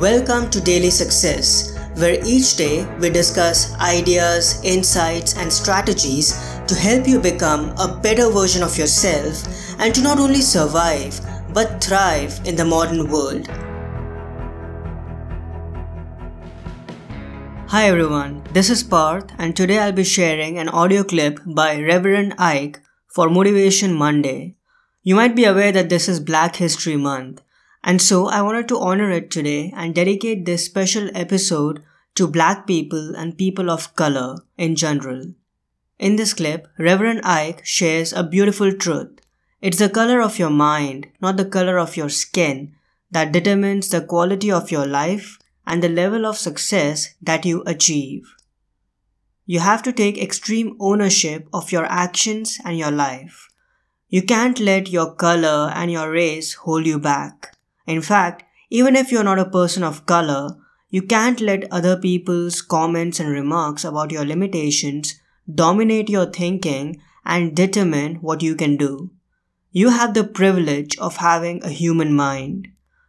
Welcome to Daily Success, where each day we discuss ideas, insights, and strategies to help you become a better version of yourself and to not only survive but thrive in the modern world. Hi everyone, this is Parth, and today I'll be sharing an audio clip by Reverend Ike for Motivation Monday. You might be aware that this is Black History Month, and so I wanted to honor it today and dedicate this special episode to black people and people of color in general. In this clip, Reverend Ike shares a beautiful truth. It's the color of your mind, not the color of your skin, that determines the quality of your life and the level of success that you achieve. You have to take extreme ownership of your actions and your life. You can't let your color and your race hold you back. In fact, even if you're not a person of color, you can't let other people's comments and remarks about your limitations dominate your thinking and determine what you can do. You have the privilege of having a human mind.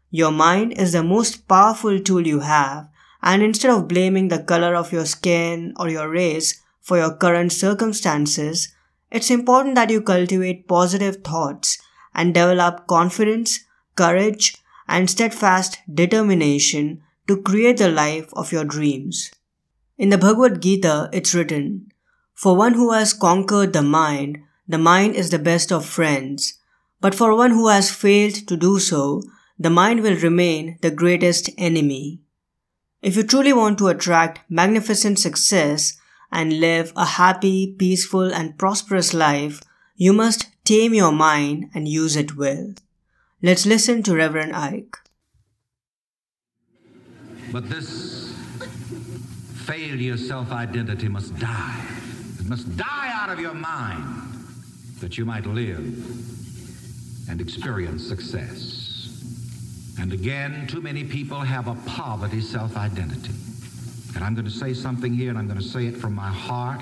Your mind is the most powerful tool you have, and instead of blaming the color of your skin or your race for your current circumstances, it's important that you cultivate positive thoughts and develop confidence, courage, and steadfast determination to create the life of your dreams. In the Bhagavad Gita, it's written, For one who has conquered the mind, the mind is the best of friends. But for one who has failed to do so, the mind will remain the greatest enemy. If you truly want to attract magnificent success and live a happy, peaceful, and prosperous life, you must tame your mind and use it well. Let's listen to Reverend Ike. But this failure self identity must die. It must die out of your mind that you might live and experience success. And again, too many people have a poverty self identity. And I'm going to say something here, and I'm going to say it from my heart.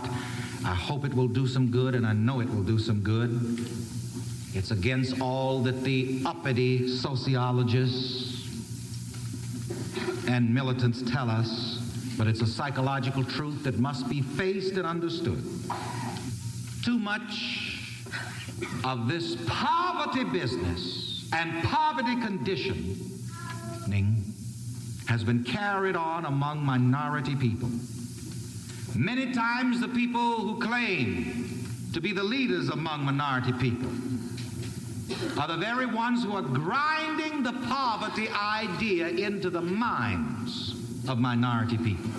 I hope it will do some good, and I know it will do some good. It's against all that the uppity sociologists and militants tell us, but it's a psychological truth that must be faced and understood. Too much of this poverty business and poverty conditioning has been carried on among minority people. Many times the people who claim to be the leaders among minority people are the very ones who are grinding the poverty idea into the minds of minority people.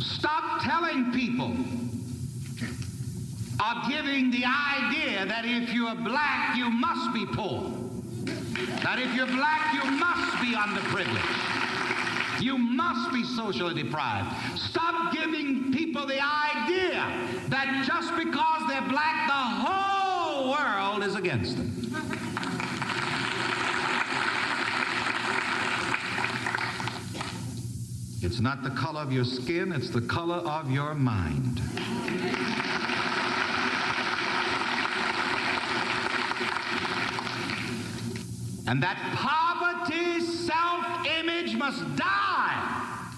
Stop telling people of giving the idea that if you're black, you must be poor. That if you're black, you must be underprivileged. Must be socially deprived. Stop giving people the idea that just because they're black, the whole world is against them. It's not the color of your skin, it's the color of your mind. And that poverty self must die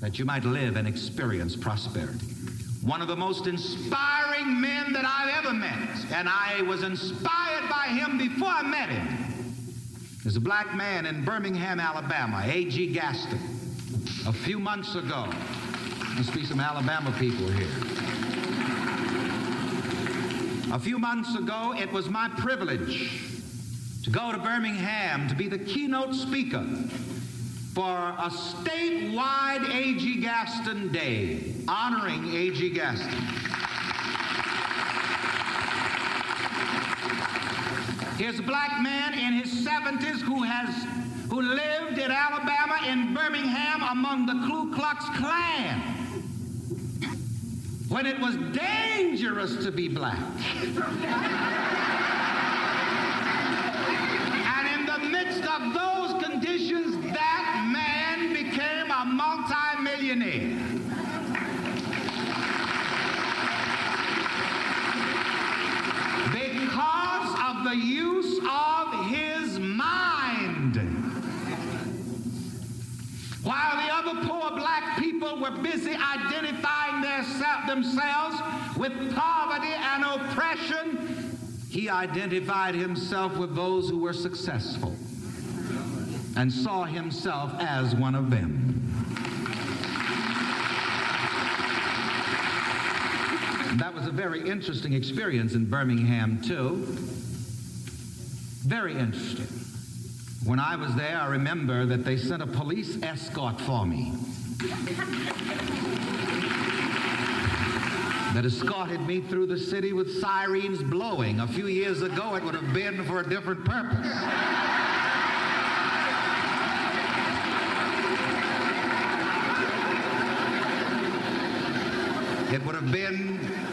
that you might live and experience prosperity. One of the most inspiring men that I've ever met, and I was inspired by him before I met him, is a black man in Birmingham, Alabama, A.G. Gaston. A few months ago, must be some Alabama people here. A few months ago, it was my privilege to go to Birmingham to be the keynote speaker for a statewide A.G. Gaston Day, honoring A.G. Gaston. A black man in his 70s who has who lived in Alabama in Birmingham among the Ku Klux Klan when it was dangerous to be black. And in the midst of those millionaire. because of the use of his mind. While the other poor black people were busy identifying their, themselves with poverty and oppression, he identified himself with those who were successful and saw himself as one of them. That was a very interesting experience in Birmingham, too. Very interesting. When I was there, I remember that they sent a police escort for me. that escorted me through the city with sirens blowing. A few years ago, it would have been for a different purpose. It would have been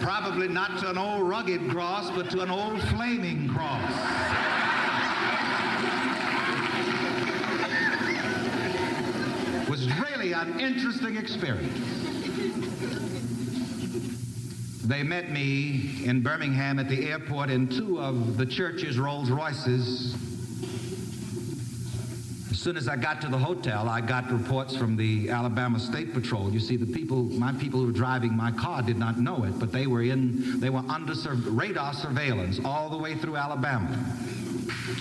probably not to an old rugged cross, but to an old flaming cross. Was really an interesting experience. They met me in Birmingham at the airport in two of the church's Rolls Royces soon as I got to the hotel, I got reports from the Alabama State Patrol. You see, the people, my people who were driving my car did not know it, but they were in, they were under sur- radar surveillance all the way through Alabama.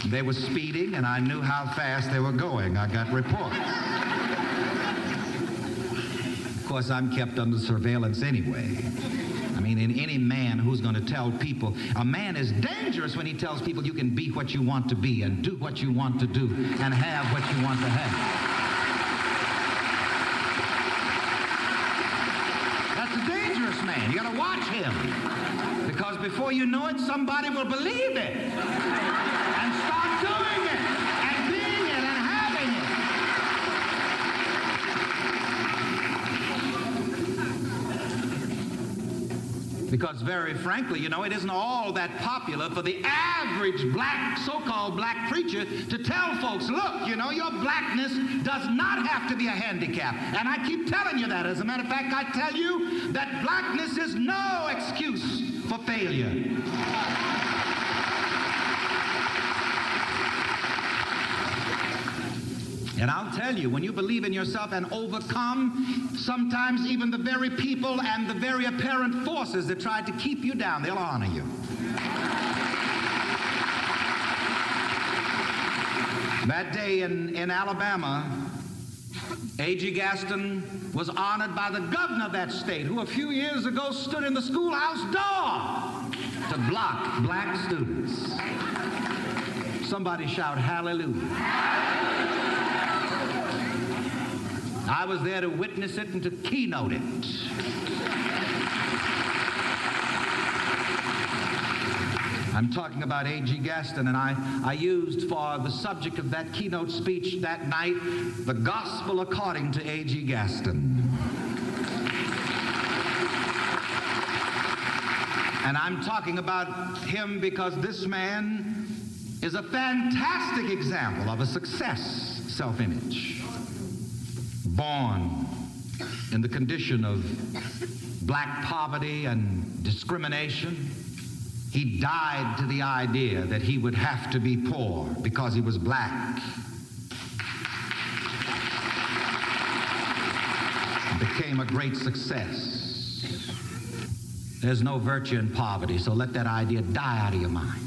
They were speeding, and I knew how fast they were going. I got reports. of course, I'm kept under surveillance anyway. In any man who's going to tell people, a man is dangerous when he tells people you can be what you want to be and do what you want to do and have what you want to have. That's a dangerous man. You got to watch him. Because before you know it, somebody will believe it and start doing it and being it and having it. Because very frankly, you know, it isn't all that popular for the average black, so-called black preacher to tell folks, look, you know, your blackness does not have to be a handicap. And I keep telling you that. As a matter of fact, I tell you that blackness is no excuse for failure. And I'll tell you, when you believe in yourself and overcome, sometimes even the very people and the very apparent forces that tried to keep you down, they'll honor you. That day in, in Alabama, A.G. Gaston was honored by the governor of that state, who a few years ago stood in the schoolhouse door to block black students. Somebody shout hallelujah. I was there to witness it and to keynote it. I'm talking about A.G. Gaston, and I, I used for the subject of that keynote speech that night the gospel according to A.G. Gaston. And I'm talking about him because this man is a fantastic example of a success self image born in the condition of black poverty and discrimination. He died to the idea that he would have to be poor because he was black. Became a great success. There's no virtue in poverty, so let that idea die out of your mind.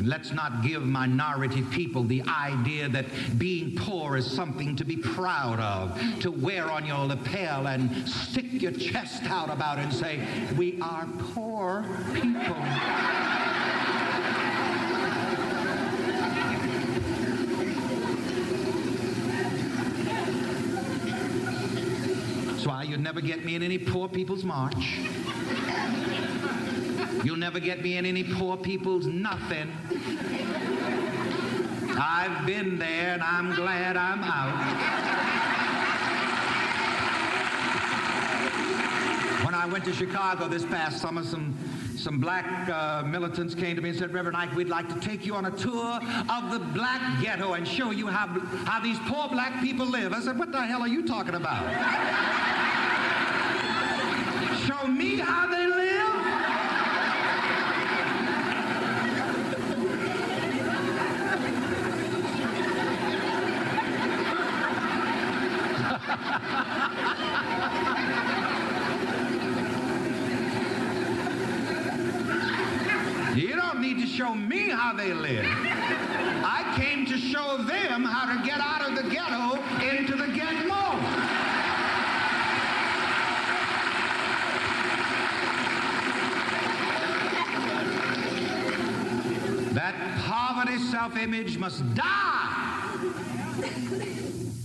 And let's not give minority people the idea that being poor is something to be proud of, to wear on your lapel and stick your chest out about and say, We are poor people. Why you'll never get me in any poor people's march. You'll never get me in any poor people's nothing. I've been there and I'm glad I'm out. When I went to Chicago this past summer, some some black uh, militants came to me and said, Reverend Ike, we'd like to take you on a tour of the black ghetto and show you how, how these poor black people live. I said, what the hell are you talking about? show me how they you don't need to show me how they live. I came to show them how to get out of the ghetto into the ghetto. That poverty self-image must die.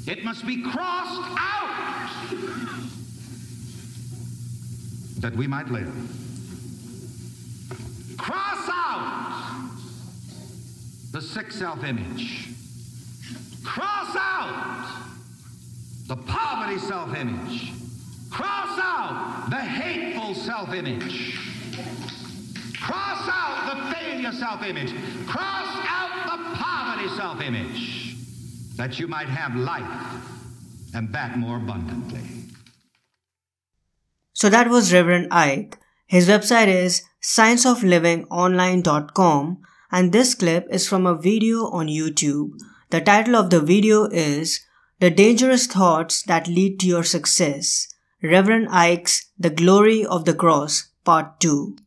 It must be crossed out that we might live. Cross out the sick self-image. Cross out the poverty self-image. Cross out the hateful self-image. Cross out the failure self-image. Cross out the poverty self-image that you might have life and that more abundantly. So that was Reverend Ike. His website is scienceoflivingonline.com and this clip is from a video on YouTube. The title of the video is The Dangerous Thoughts That Lead to Your Success. Reverend Ike's The Glory of the Cross, Part 2.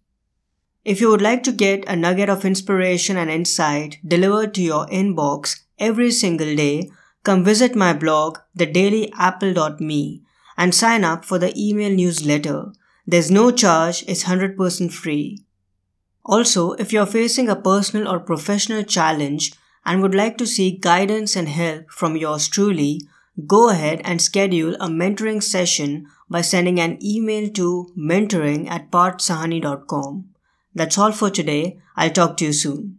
If you would like to get a nugget of inspiration and insight delivered to your inbox every single day, come visit my blog, thedailyapple.me, and sign up for the email newsletter. There's no charge, it's 100% free. Also, if you're facing a personal or professional challenge and would like to seek guidance and help from yours truly, go ahead and schedule a mentoring session by sending an email to mentoring at parthsahani.com. That's all for today. I'll talk to you soon.